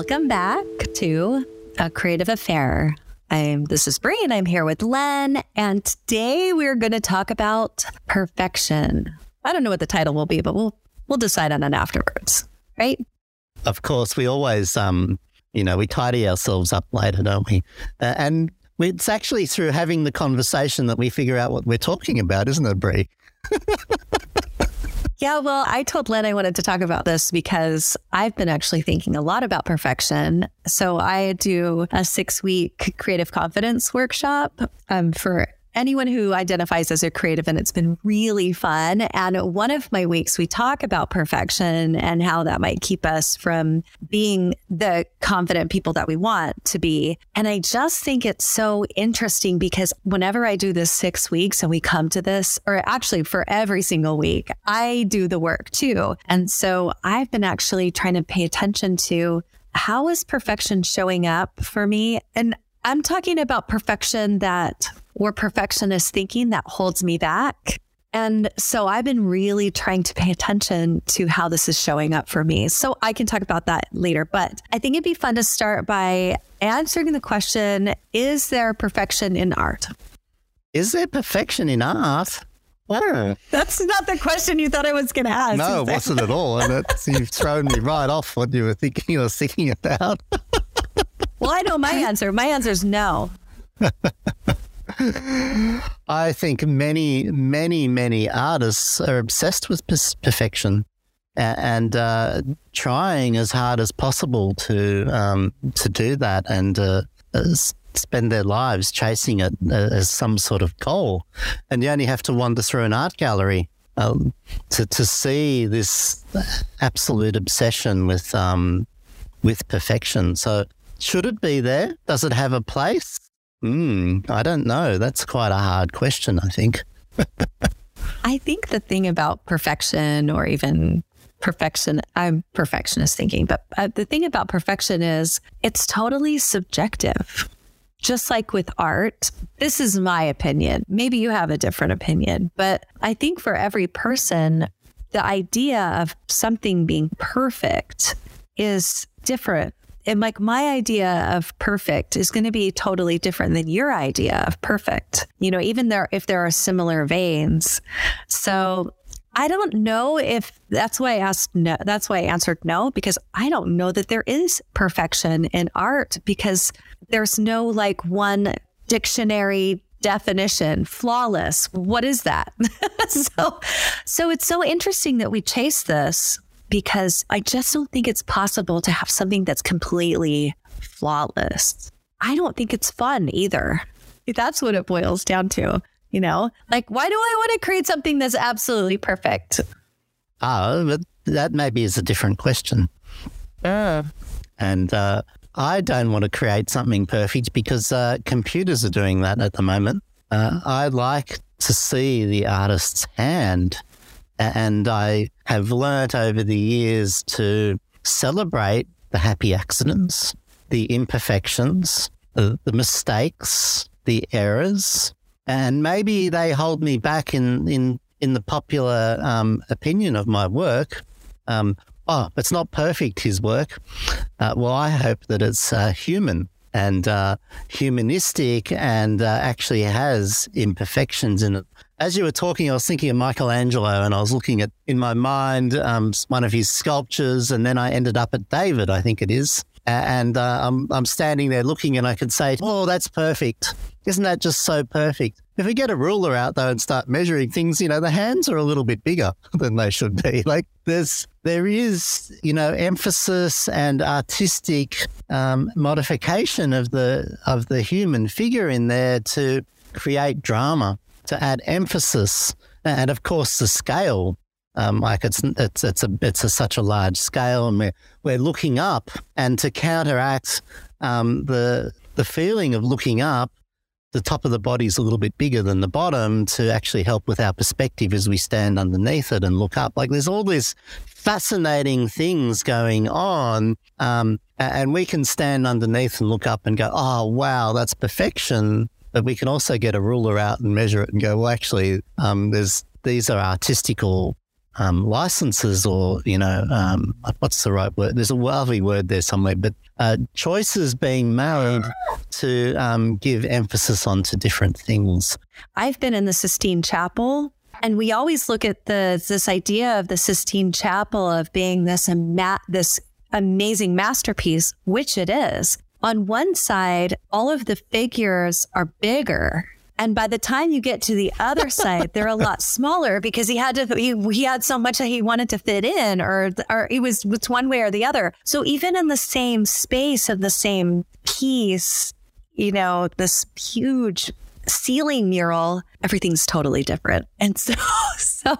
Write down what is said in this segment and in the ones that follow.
Welcome back to A Creative Affair. I'm this is Brie and I'm here with Len and today we're going to talk about perfection. I don't know what the title will be, but we'll we'll decide on it afterwards, right? Of course, we always um you know, we tidy ourselves up later, don't we? Uh, and it's actually through having the conversation that we figure out what we're talking about, isn't it, Brie? Yeah, well, I told Len I wanted to talk about this because I've been actually thinking a lot about perfection. So I do a six week creative confidence workshop um, for anyone who identifies as a creative, and it's been really fun. And one of my weeks, we talk about perfection and how that might keep us from being the confident people that we want to be. And I just think it's so interesting because whenever I do this six weeks and we come to this, or actually for every single week, I do the work too. And so I've been actually trying to pay attention to how is perfection showing up for me? And I'm talking about perfection that or perfectionist thinking that holds me back. And so I've been really trying to pay attention to how this is showing up for me. So I can talk about that later. But I think it'd be fun to start by answering the question Is there perfection in art? Is there perfection in art? Wow. That's not the question you thought I was going to ask. No, it wasn't at all. And it's, you've thrown me right off what you were thinking or thinking about. well, I know my answer. My answer is no. I think many, many, many artists are obsessed with perfection and uh, trying as hard as possible to um, to do that and uh, spend their lives chasing it uh, as some sort of goal. And you only have to wander through an art gallery um, to to see this absolute obsession with um, with perfection. So, should it be there? Does it have a place? Hmm, I don't know. That's quite a hard question, I think. I think the thing about perfection or even perfection, I'm perfectionist thinking, but uh, the thing about perfection is it's totally subjective. Just like with art, this is my opinion. Maybe you have a different opinion, but I think for every person, the idea of something being perfect is different and like my idea of perfect is going to be totally different than your idea of perfect. You know, even there if there are similar veins. So I don't know if that's why I asked no. That's why I answered no, because I don't know that there is perfection in art because there's no like one dictionary definition flawless what is that so so it's so interesting that we chase this because I just don't think it's possible to have something that's completely flawless. I don't think it's fun either. That's what it boils down to, you know? Like, why do I want to create something that's absolutely perfect? Oh, but that maybe is a different question. Uh. And uh, I don't want to create something perfect because uh, computers are doing that at the moment. Uh, I like to see the artist's hand and I have learnt over the years to celebrate the happy accidents, the imperfections, the, the mistakes, the errors. And maybe they hold me back in, in, in the popular um, opinion of my work. Um, oh, it's not perfect, his work. Uh, well, I hope that it's uh, human and uh, humanistic and uh, actually has imperfections in it as you were talking, I was thinking of Michelangelo and I was looking at, in my mind, um, one of his sculptures. And then I ended up at David, I think it is. And uh, I'm, I'm standing there looking and I could say, oh, that's perfect. Isn't that just so perfect? If we get a ruler out though and start measuring things, you know, the hands are a little bit bigger than they should be. Like there's, there is, you know, emphasis and artistic um, modification of the, of the human figure in there to create drama to add emphasis and of course the scale. Um, like it's it's it's a it's a, such a large scale, and we're we're looking up, and to counteract um, the the feeling of looking up, the top of the body is a little bit bigger than the bottom to actually help with our perspective as we stand underneath it and look up. Like there's all these fascinating things going on, um, and we can stand underneath and look up and go, "Oh wow, that's perfection." But we can also get a ruler out and measure it and go, well, actually, um, there's these are artistical um, licenses or, you know, um, what's the right word? There's a lovely word there somewhere, but uh, choices being made to um, give emphasis onto different things. I've been in the Sistine Chapel and we always look at the this idea of the Sistine Chapel of being this ama- this amazing masterpiece, which it is. On one side, all of the figures are bigger and by the time you get to the other side, they're a lot smaller because he had to, he, he had so much that he wanted to fit in or, or it was, it's one way or the other. So even in the same space of the same piece, you know, this huge ceiling mural, everything's totally different. And so, so,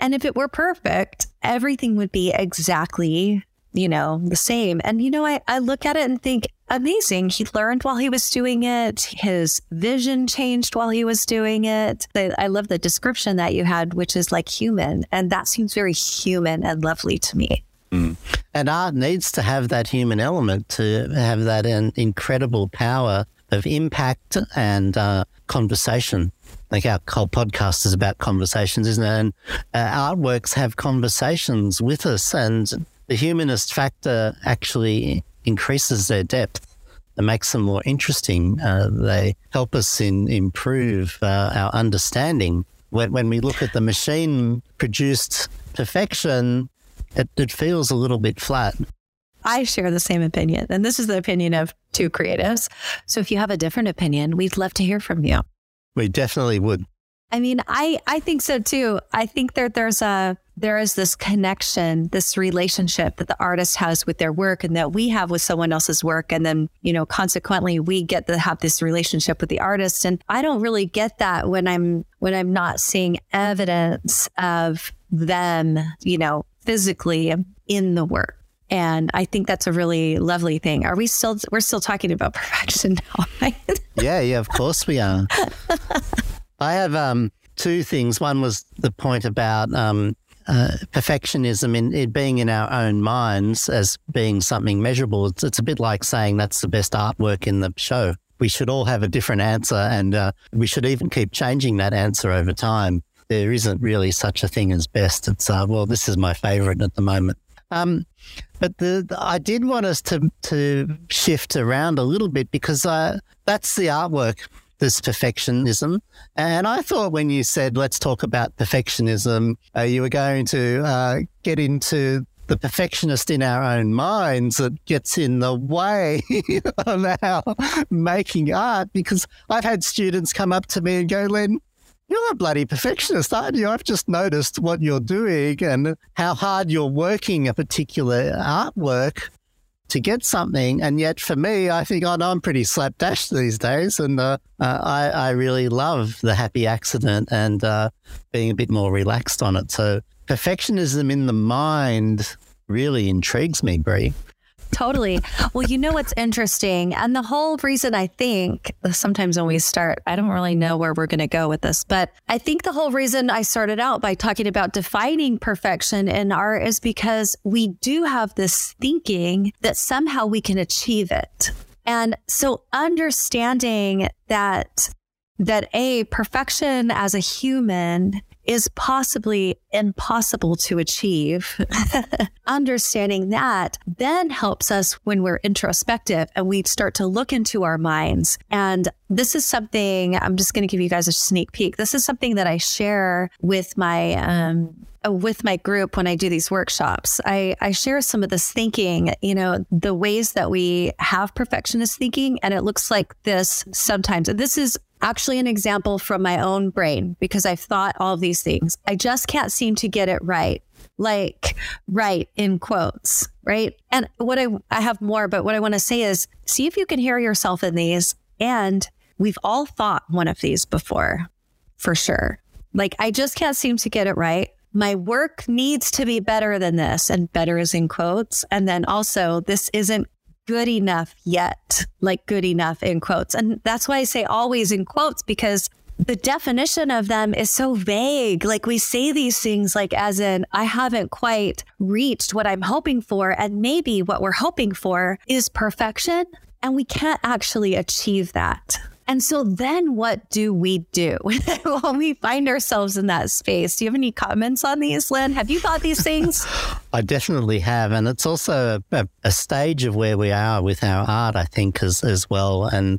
and if it were perfect, everything would be exactly you know, the same. And, you know, I, I look at it and think, amazing. He learned while he was doing it. His vision changed while he was doing it. I love the description that you had, which is like human. And that seems very human and lovely to me. Mm. And art needs to have that human element to have that incredible power of impact and uh, conversation. Like our podcast is about conversations, isn't it? And uh, artworks have conversations with us, and the humanist factor actually increases their depth and makes them more interesting. Uh, they help us in improve uh, our understanding. When, when we look at the machine produced perfection, it, it feels a little bit flat. I share the same opinion. And this is the opinion of two creatives. So if you have a different opinion, we'd love to hear from you. We definitely would. I mean, I, I think so too. I think that there's a there is this connection, this relationship that the artist has with their work and that we have with someone else's work. And then, you know, consequently we get to have this relationship with the artist. And I don't really get that when I'm when I'm not seeing evidence of them, you know, physically in the work. And I think that's a really lovely thing. Are we still we're still talking about perfection now, right? yeah, yeah, of course we are. I have um two things. One was the point about um uh, perfectionism in it being in our own minds as being something measurable. It's, it's, a bit like saying that's the best artwork in the show. We should all have a different answer, and uh, we should even keep changing that answer over time. There isn't really such a thing as best. It's uh, well, this is my favorite at the moment. Um, but the, the, I did want us to to shift around a little bit because uh, that's the artwork this perfectionism. And I thought when you said, let's talk about perfectionism, uh, you were going to uh, get into the perfectionist in our own minds that gets in the way of our making art. Because I've had students come up to me and go, Len, you're a bloody perfectionist, aren't you? I've just noticed what you're doing and how hard you're working a particular artwork to get something. And yet for me, I think, oh, no, I'm pretty slapdash these days. And uh, uh, I, I really love the happy accident and uh, being a bit more relaxed on it. So perfectionism in the mind really intrigues me, Brie. Totally. Well, you know what's interesting? And the whole reason I think sometimes when we start, I don't really know where we're going to go with this, but I think the whole reason I started out by talking about defining perfection in art is because we do have this thinking that somehow we can achieve it. And so understanding that that a perfection as a human is possibly impossible to achieve. Understanding that then helps us when we're introspective and we start to look into our minds. And this is something I'm just going to give you guys a sneak peek. This is something that I share with my um, with my group when I do these workshops. I, I share some of this thinking, you know, the ways that we have perfectionist thinking. And it looks like this sometimes. And this is actually an example from my own brain because I've thought all of these things. I just can't seem to get it right. Like right in quotes, right? And what I I have more, but what I want to say is see if you can hear yourself in these. And we've all thought one of these before, for sure. Like I just can't seem to get it right. My work needs to be better than this, and better is in quotes. And then also, this isn't good enough yet, like good enough in quotes. And that's why I say always in quotes because the definition of them is so vague. Like we say these things like as in, I haven't quite reached what I'm hoping for. And maybe what we're hoping for is perfection. And we can't actually achieve that. And so then what do we do when we find ourselves in that space? Do you have any comments on these, Len? Have you thought these things? I definitely have. And it's also a, a, stage of where we are with our art, I think, as, as well. And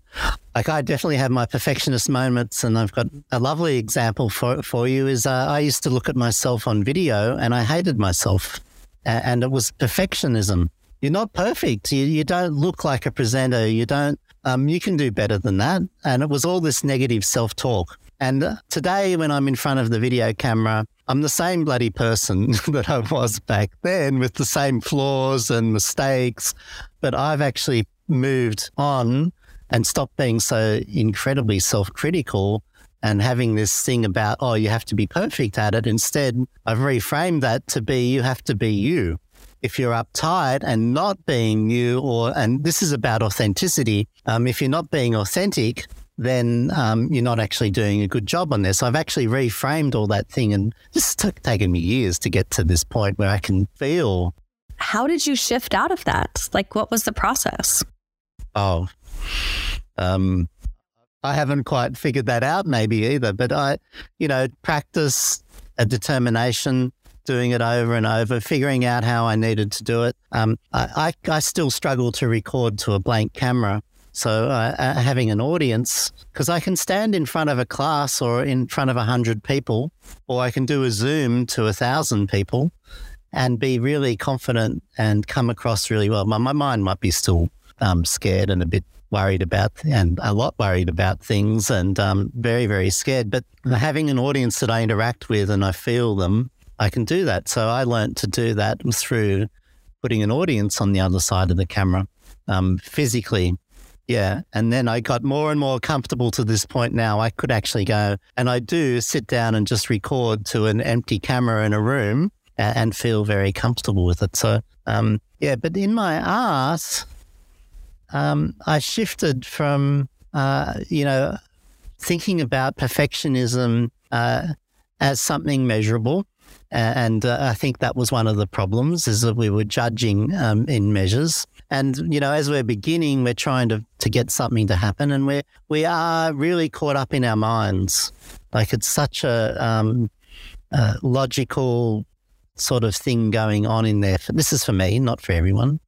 like I definitely have my perfectionist moments. And I've got a lovely example for, for you is uh, I used to look at myself on video and I hated myself. And it was perfectionism. You're not perfect. You, you don't look like a presenter. You don't um, you can do better than that. And it was all this negative self talk. And uh, today, when I'm in front of the video camera, I'm the same bloody person that I was back then with the same flaws and mistakes. But I've actually moved on and stopped being so incredibly self critical and having this thing about, oh, you have to be perfect at it. Instead, I've reframed that to be, you have to be you if you're uptight and not being you, or and this is about authenticity. Um, if you're not being authentic, then um, you're not actually doing a good job on this. I've actually reframed all that thing, and this has taken me years to get to this point where I can feel. How did you shift out of that? Like, what was the process? Oh, um, I haven't quite figured that out, maybe either. But I, you know, practice a determination doing it over and over, figuring out how I needed to do it. Um, I, I, I, still struggle to record to a blank camera. So uh, uh, having an audience, because I can stand in front of a class or in front of a hundred people, or I can do a Zoom to a thousand people and be really confident and come across really well. My, my mind might be still um, scared and a bit worried about and a lot worried about things and um, very, very scared. But having an audience that I interact with and I feel them I can do that. So I learned to do that through putting an audience on the other side of the camera um, physically. Yeah. And then I got more and more comfortable to this point now. I could actually go and I do sit down and just record to an empty camera in a room and, and feel very comfortable with it. So, um, yeah, but in my art, um, I shifted from, uh, you know, thinking about perfectionism uh, as something measurable and uh, I think that was one of the problems is that we were judging um, in measures. And, you know, as we're beginning, we're trying to, to get something to happen and we're, we are really caught up in our minds. Like it's such a, um, a logical sort of thing going on in there. This is for me, not for everyone.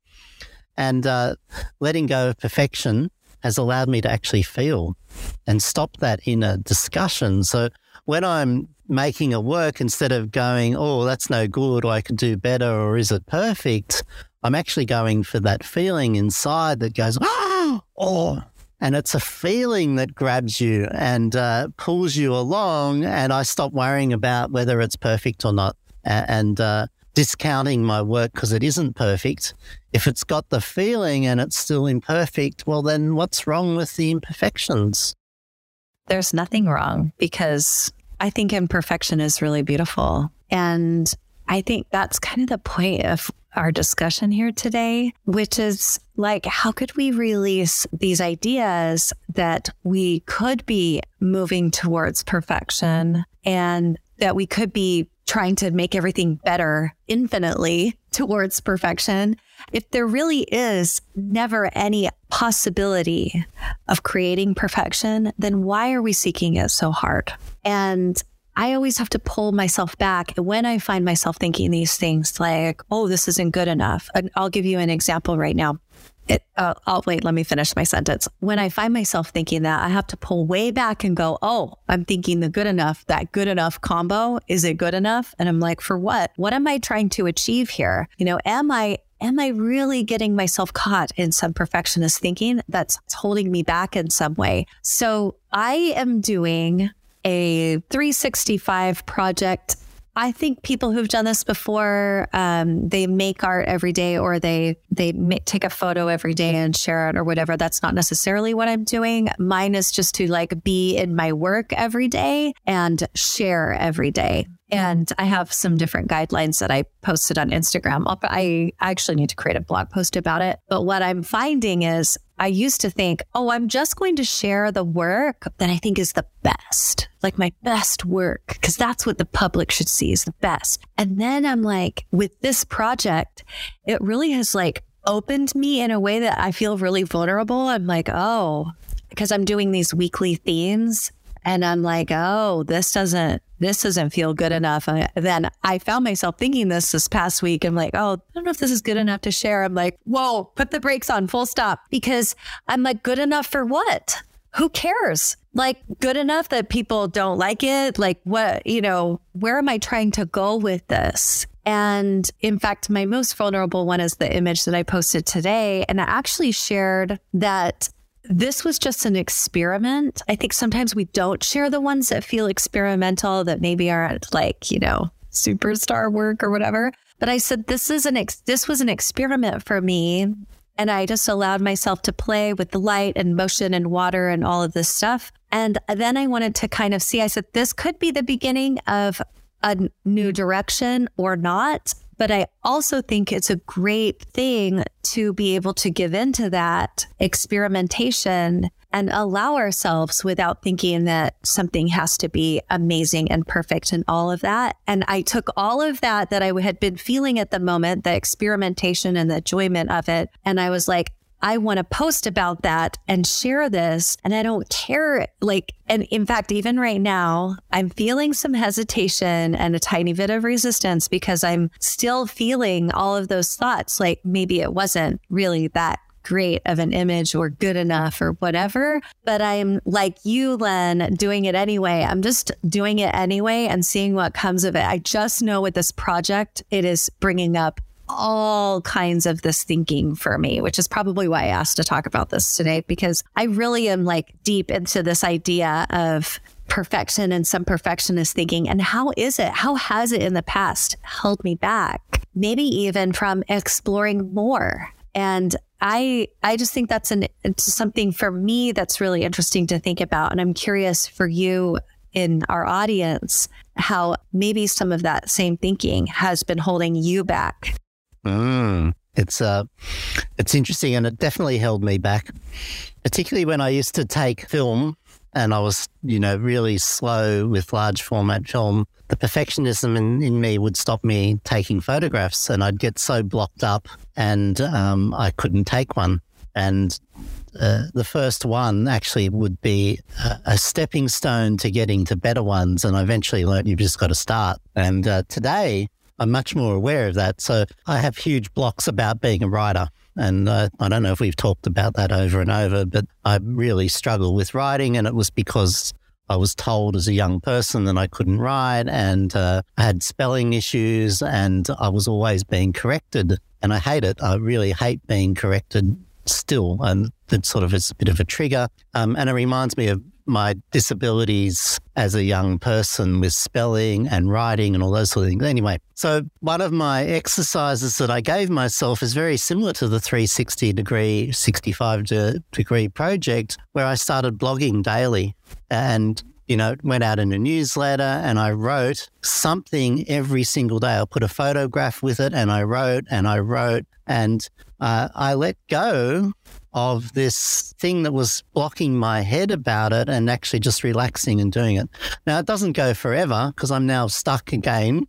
And uh, letting go of perfection has allowed me to actually feel and stop that inner discussion. So when I'm making a work, instead of going, oh, that's no good, or I could do better, or is it perfect? I'm actually going for that feeling inside that goes, ah, oh, and it's a feeling that grabs you and uh, pulls you along. And I stop worrying about whether it's perfect or not and uh, discounting my work because it isn't perfect. If it's got the feeling and it's still imperfect, well, then what's wrong with the imperfections? There's nothing wrong because I think imperfection is really beautiful. And I think that's kind of the point of our discussion here today, which is like, how could we release these ideas that we could be moving towards perfection and that we could be trying to make everything better infinitely towards perfection, if there really is never any possibility of creating perfection, then why are we seeking it so hard? And I always have to pull myself back when I find myself thinking these things like, oh, this isn't good enough. And I'll give you an example right now. It, uh, I'll wait, let me finish my sentence. When I find myself thinking that, I have to pull way back and go, oh, I'm thinking the good enough, that good enough combo. Is it good enough? And I'm like, for what? What am I trying to achieve here? You know, am I am I really getting myself caught in some perfectionist thinking that's holding me back in some way? So I am doing a 365 project I think people who've done this before, um, they make art every day or they they make, take a photo every day and share it or whatever. That's not necessarily what I'm doing. Mine is just to like be in my work every day and share every day. And I have some different guidelines that I posted on Instagram. I actually need to create a blog post about it. But what I'm finding is I used to think, oh, I'm just going to share the work that I think is the best, like my best work, because that's what the public should see is the best. And then I'm like, with this project, it really has like opened me in a way that I feel really vulnerable. I'm like, oh, because I'm doing these weekly themes and I'm like, oh, this doesn't this doesn't feel good enough. And then I found myself thinking this this past week. I'm like, oh, I don't know if this is good enough to share. I'm like, whoa, put the brakes on, full stop, because I'm like, good enough for what? Who cares? Like, good enough that people don't like it. Like, what, you know, where am I trying to go with this? And in fact, my most vulnerable one is the image that I posted today. And I actually shared that this was just an experiment. I think sometimes we don't share the ones that feel experimental that maybe aren't like, you know, superstar work or whatever. But I said this is an ex- this was an experiment for me and I just allowed myself to play with the light and motion and water and all of this stuff. And then I wanted to kind of see I said this could be the beginning of a new direction or not. But I also think it's a great thing to be able to give into that experimentation and allow ourselves without thinking that something has to be amazing and perfect and all of that. And I took all of that that I had been feeling at the moment, the experimentation and the enjoyment of it. And I was like, I want to post about that and share this. And I don't care. Like, and in fact, even right now, I'm feeling some hesitation and a tiny bit of resistance because I'm still feeling all of those thoughts. Like maybe it wasn't really that great of an image or good enough or whatever. But I'm like you, Len, doing it anyway. I'm just doing it anyway and seeing what comes of it. I just know with this project, it is bringing up all kinds of this thinking for me, which is probably why I asked to talk about this today, because I really am like deep into this idea of perfection and some perfectionist thinking. And how is it? How has it in the past held me back? Maybe even from exploring more. And I I just think that's an something for me that's really interesting to think about. And I'm curious for you in our audience how maybe some of that same thinking has been holding you back Mm, it's uh, it's interesting, and it definitely held me back, particularly when I used to take film and I was, you know, really slow with large format film. The perfectionism in, in me would stop me taking photographs, and I'd get so blocked up, and um, I couldn't take one. And uh, the first one actually would be a, a, stepping stone to getting to better ones. And I eventually learned you've just got to start. And uh, today, I'm much more aware of that. So I have huge blocks about being a writer. And uh, I don't know if we've talked about that over and over, but I really struggle with writing. And it was because I was told as a young person that I couldn't write and uh, I had spelling issues and I was always being corrected. And I hate it. I really hate being corrected still. And that sort of is a bit of a trigger. Um, and it reminds me of my disabilities as a young person with spelling and writing and all those sort of things. Anyway, so one of my exercises that I gave myself is very similar to the 360 degree, 65 de- degree project where I started blogging daily and you know, went out in a newsletter and I wrote something every single day. I put a photograph with it and I wrote and I wrote and uh, I let go of this thing that was blocking my head about it and actually just relaxing and doing it. Now, it doesn't go forever because I'm now stuck again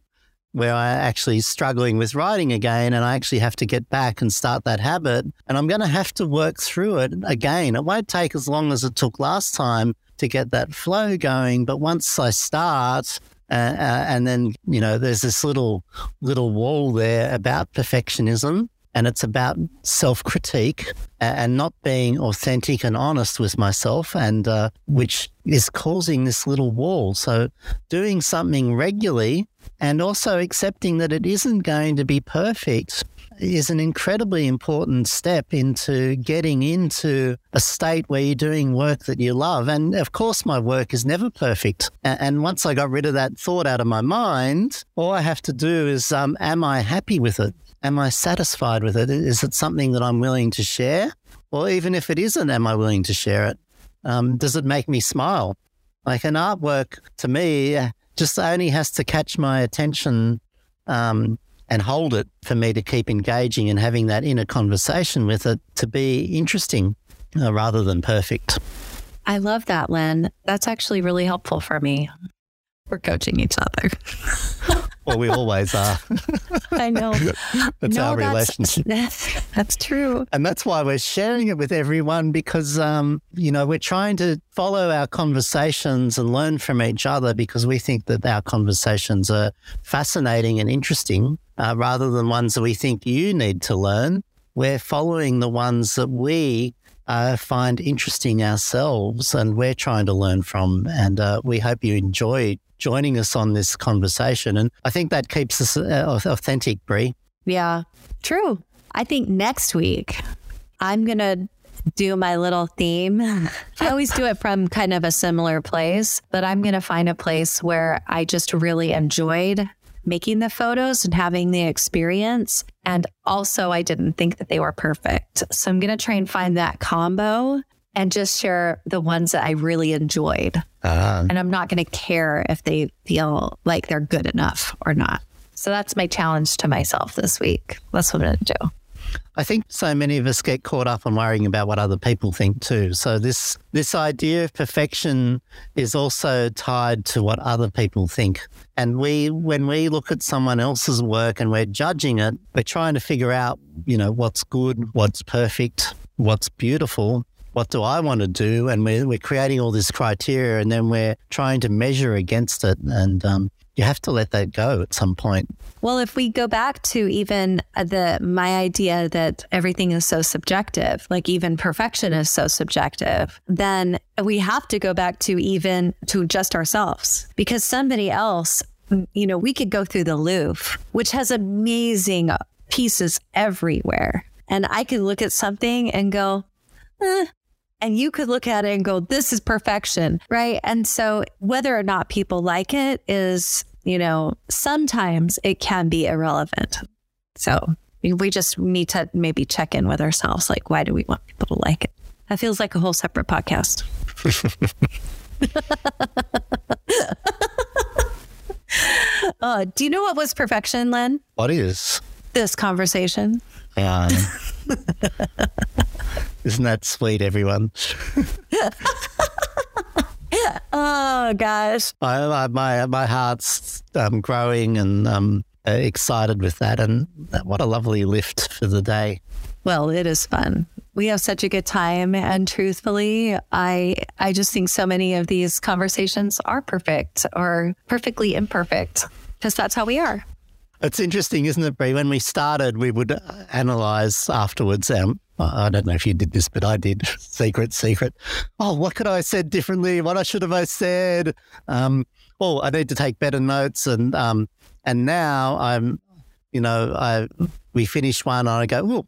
where I actually struggling with writing again and I actually have to get back and start that habit. And I'm going to have to work through it again. It won't take as long as it took last time to get that flow going. But once I start, uh, uh, and then you know, there's this little little wall there about perfectionism, and it's about self critique and not being authentic and honest with myself, and uh, which is causing this little wall. So, doing something regularly and also accepting that it isn't going to be perfect is an incredibly important step into getting into a state where you're doing work that you love. And of course, my work is never perfect. And once I got rid of that thought out of my mind, all I have to do is, um, am I happy with it? Am I satisfied with it? Is it something that I'm willing to share? Or even if it isn't, am I willing to share it? Um, does it make me smile? Like an artwork to me just only has to catch my attention um, and hold it for me to keep engaging and having that inner conversation with it to be interesting uh, rather than perfect. I love that, Len. That's actually really helpful for me. We're coaching each other. well, we always are. I know. that's No, our that's- relationship. That's, that's true. And that's why we're sharing it with everyone because, um, you know, we're trying to follow our conversations and learn from each other because we think that our conversations are fascinating and interesting uh, rather than ones that we think you need to learn. We're following the ones that we uh, find interesting ourselves and we're trying to learn from. And uh, we hope you enjoy joining us on this conversation. And I think that keeps us uh, authentic, Brie. Yeah, true. I think next week I'm going to do my little theme. I always do it from kind of a similar place, but I'm going to find a place where I just really enjoyed making the photos and having the experience. And also, I didn't think that they were perfect. So I'm going to try and find that combo and just share the ones that I really enjoyed. Ah. And I'm not going to care if they feel like they're good enough or not. So that's my challenge to myself this week. That's what I'm going to do. I think so many of us get caught up on worrying about what other people think too. So this this idea of perfection is also tied to what other people think. And we when we look at someone else's work and we're judging it, we're trying to figure out, you know, what's good, what's perfect, what's beautiful. What do I want to do? And we're, we're creating all this criteria and then we're trying to measure against it. And um, you have to let that go at some point. Well, if we go back to even the my idea that everything is so subjective, like even perfection is so subjective, then we have to go back to even to just ourselves because somebody else, you know, we could go through the Louvre, which has amazing pieces everywhere. And I could look at something and go, eh, and you could look at it and go, this is perfection, right? And so whether or not people like it is, you know, sometimes it can be irrelevant. So we just need to maybe check in with ourselves like, why do we want people to like it? That feels like a whole separate podcast. uh, do you know what was perfection, Len? What is? This conversation. Um, isn't that sweet, everyone? Oh gosh. I, I, my my heart's um, growing and um, uh, excited with that, and what a lovely lift for the day. Well, it is fun. We have such a good time and truthfully, I I just think so many of these conversations are perfect or perfectly imperfect because that's how we are. It's interesting, isn't it, Brie? When we started, we would uh, analyze afterwards. Um, I don't know if you did this, but I did. secret, secret. Oh, what could I have said differently? What I should have I said? Um, oh, I need to take better notes. And um, and now I'm, you know, I we finish one and I go, oh,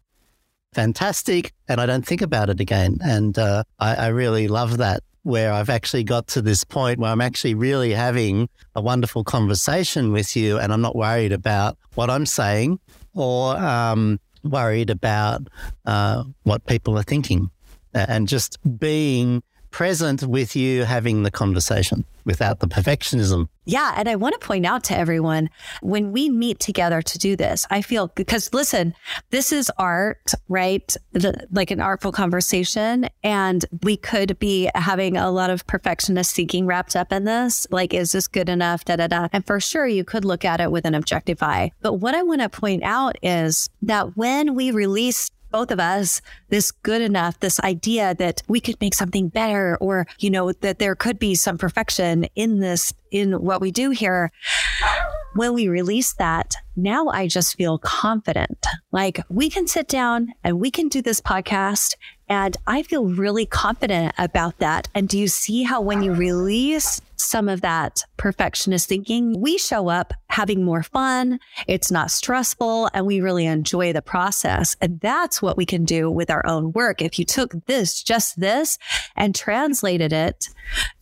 fantastic, and I don't think about it again. And uh, I, I really love that where I've actually got to this point where I'm actually really having a wonderful conversation with you and I'm not worried about what I'm saying or um, worried about uh, what people are thinking. And just being present with you having the conversation without the perfectionism. Yeah. And I want to point out to everyone when we meet together to do this, I feel because listen, this is art, right? The, like an artful conversation. And we could be having a lot of perfectionist seeking wrapped up in this. Like, is this good enough? Da da da. And for sure, you could look at it with an objective eye. But what I want to point out is that when we release both of us this good enough, this idea that we could make something better or, you know, that there could be some perfection in this, in what we do here. When we release that, now I just feel confident. Like we can sit down and we can do this podcast. And I feel really confident about that. And do you see how when you release some of that perfectionist thinking, we show up having more fun. It's not stressful and we really enjoy the process. And that's what we can do with our own work. If you took this, just this and translated it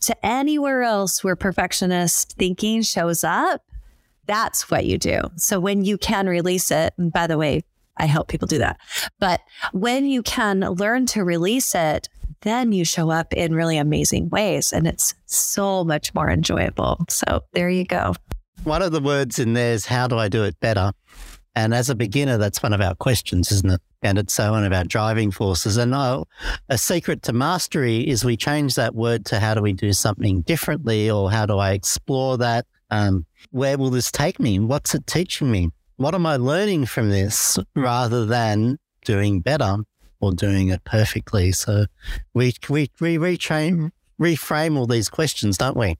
to anywhere else where perfectionist thinking shows up, that's what you do. So when you can release it, and by the way, I help people do that. But when you can learn to release it, then you show up in really amazing ways and it's so much more enjoyable. So there you go. One of the words in there is how do I do it better? And as a beginner, that's one of our questions, isn't it? And it's uh, one of our driving forces. And uh, a secret to mastery is we change that word to how do we do something differently or how do I explore that? Um, where will this take me? What's it teaching me? What am I learning from this rather than doing better or doing it perfectly? So we, we, we retrain, reframe all these questions, don't we?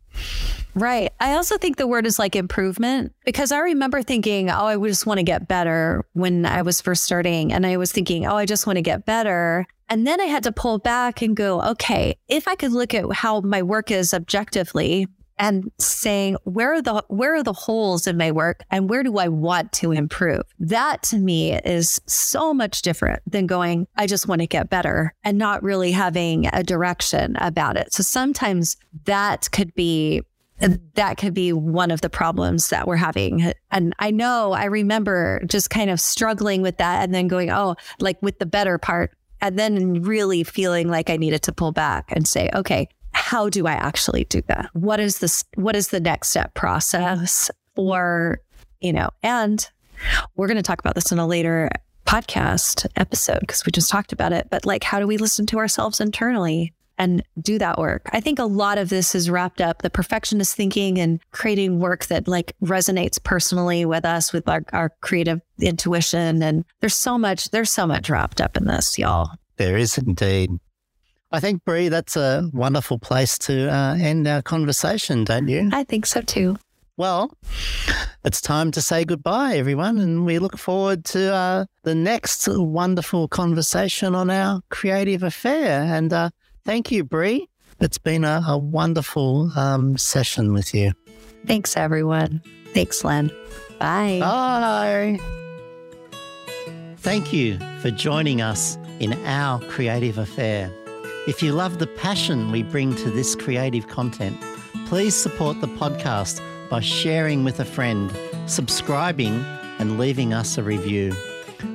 Right. I also think the word is like improvement because I remember thinking, oh, I just want to get better when I was first starting. And I was thinking, oh, I just want to get better. And then I had to pull back and go, okay, if I could look at how my work is objectively and saying where are the where are the holes in my work and where do I want to improve? That to me is so much different than going, I just want to get better and not really having a direction about it. So sometimes that could be that could be one of the problems that we're having. And I know I remember just kind of struggling with that and then going, oh, like with the better part, and then really feeling like I needed to pull back and say, okay, how do I actually do that? What is this? What is the next step process for, you know, and we're going to talk about this in a later podcast episode because we just talked about it, but like, how do we listen to ourselves internally? and do that work. I think a lot of this is wrapped up the perfectionist thinking and creating work that like resonates personally with us, with our, our creative intuition. And there's so much, there's so much wrapped up in this, y'all. There is indeed. I think, Brie, that's a wonderful place to uh, end our conversation, don't you? I think so too. Well, it's time to say goodbye, everyone, and we look forward to uh, the next wonderful conversation on our creative affair. And uh, thank you, Brie. It's been a, a wonderful um, session with you. Thanks, everyone. Thanks, Len. Bye. Bye. Thank you for joining us in our creative affair. If you love the passion we bring to this creative content, please support the podcast by sharing with a friend, subscribing, and leaving us a review.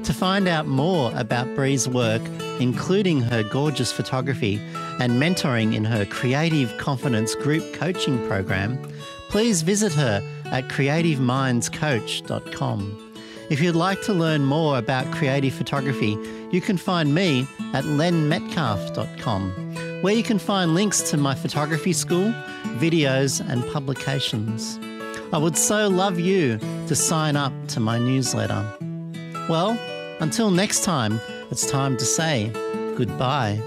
To find out more about Brie's work, including her gorgeous photography and mentoring in her Creative Confidence Group coaching program, please visit her at creativemindscoach.com. If you'd like to learn more about creative photography, you can find me at lenmetcalf.com, where you can find links to my photography school, videos, and publications. I would so love you to sign up to my newsletter. Well, until next time, it's time to say goodbye.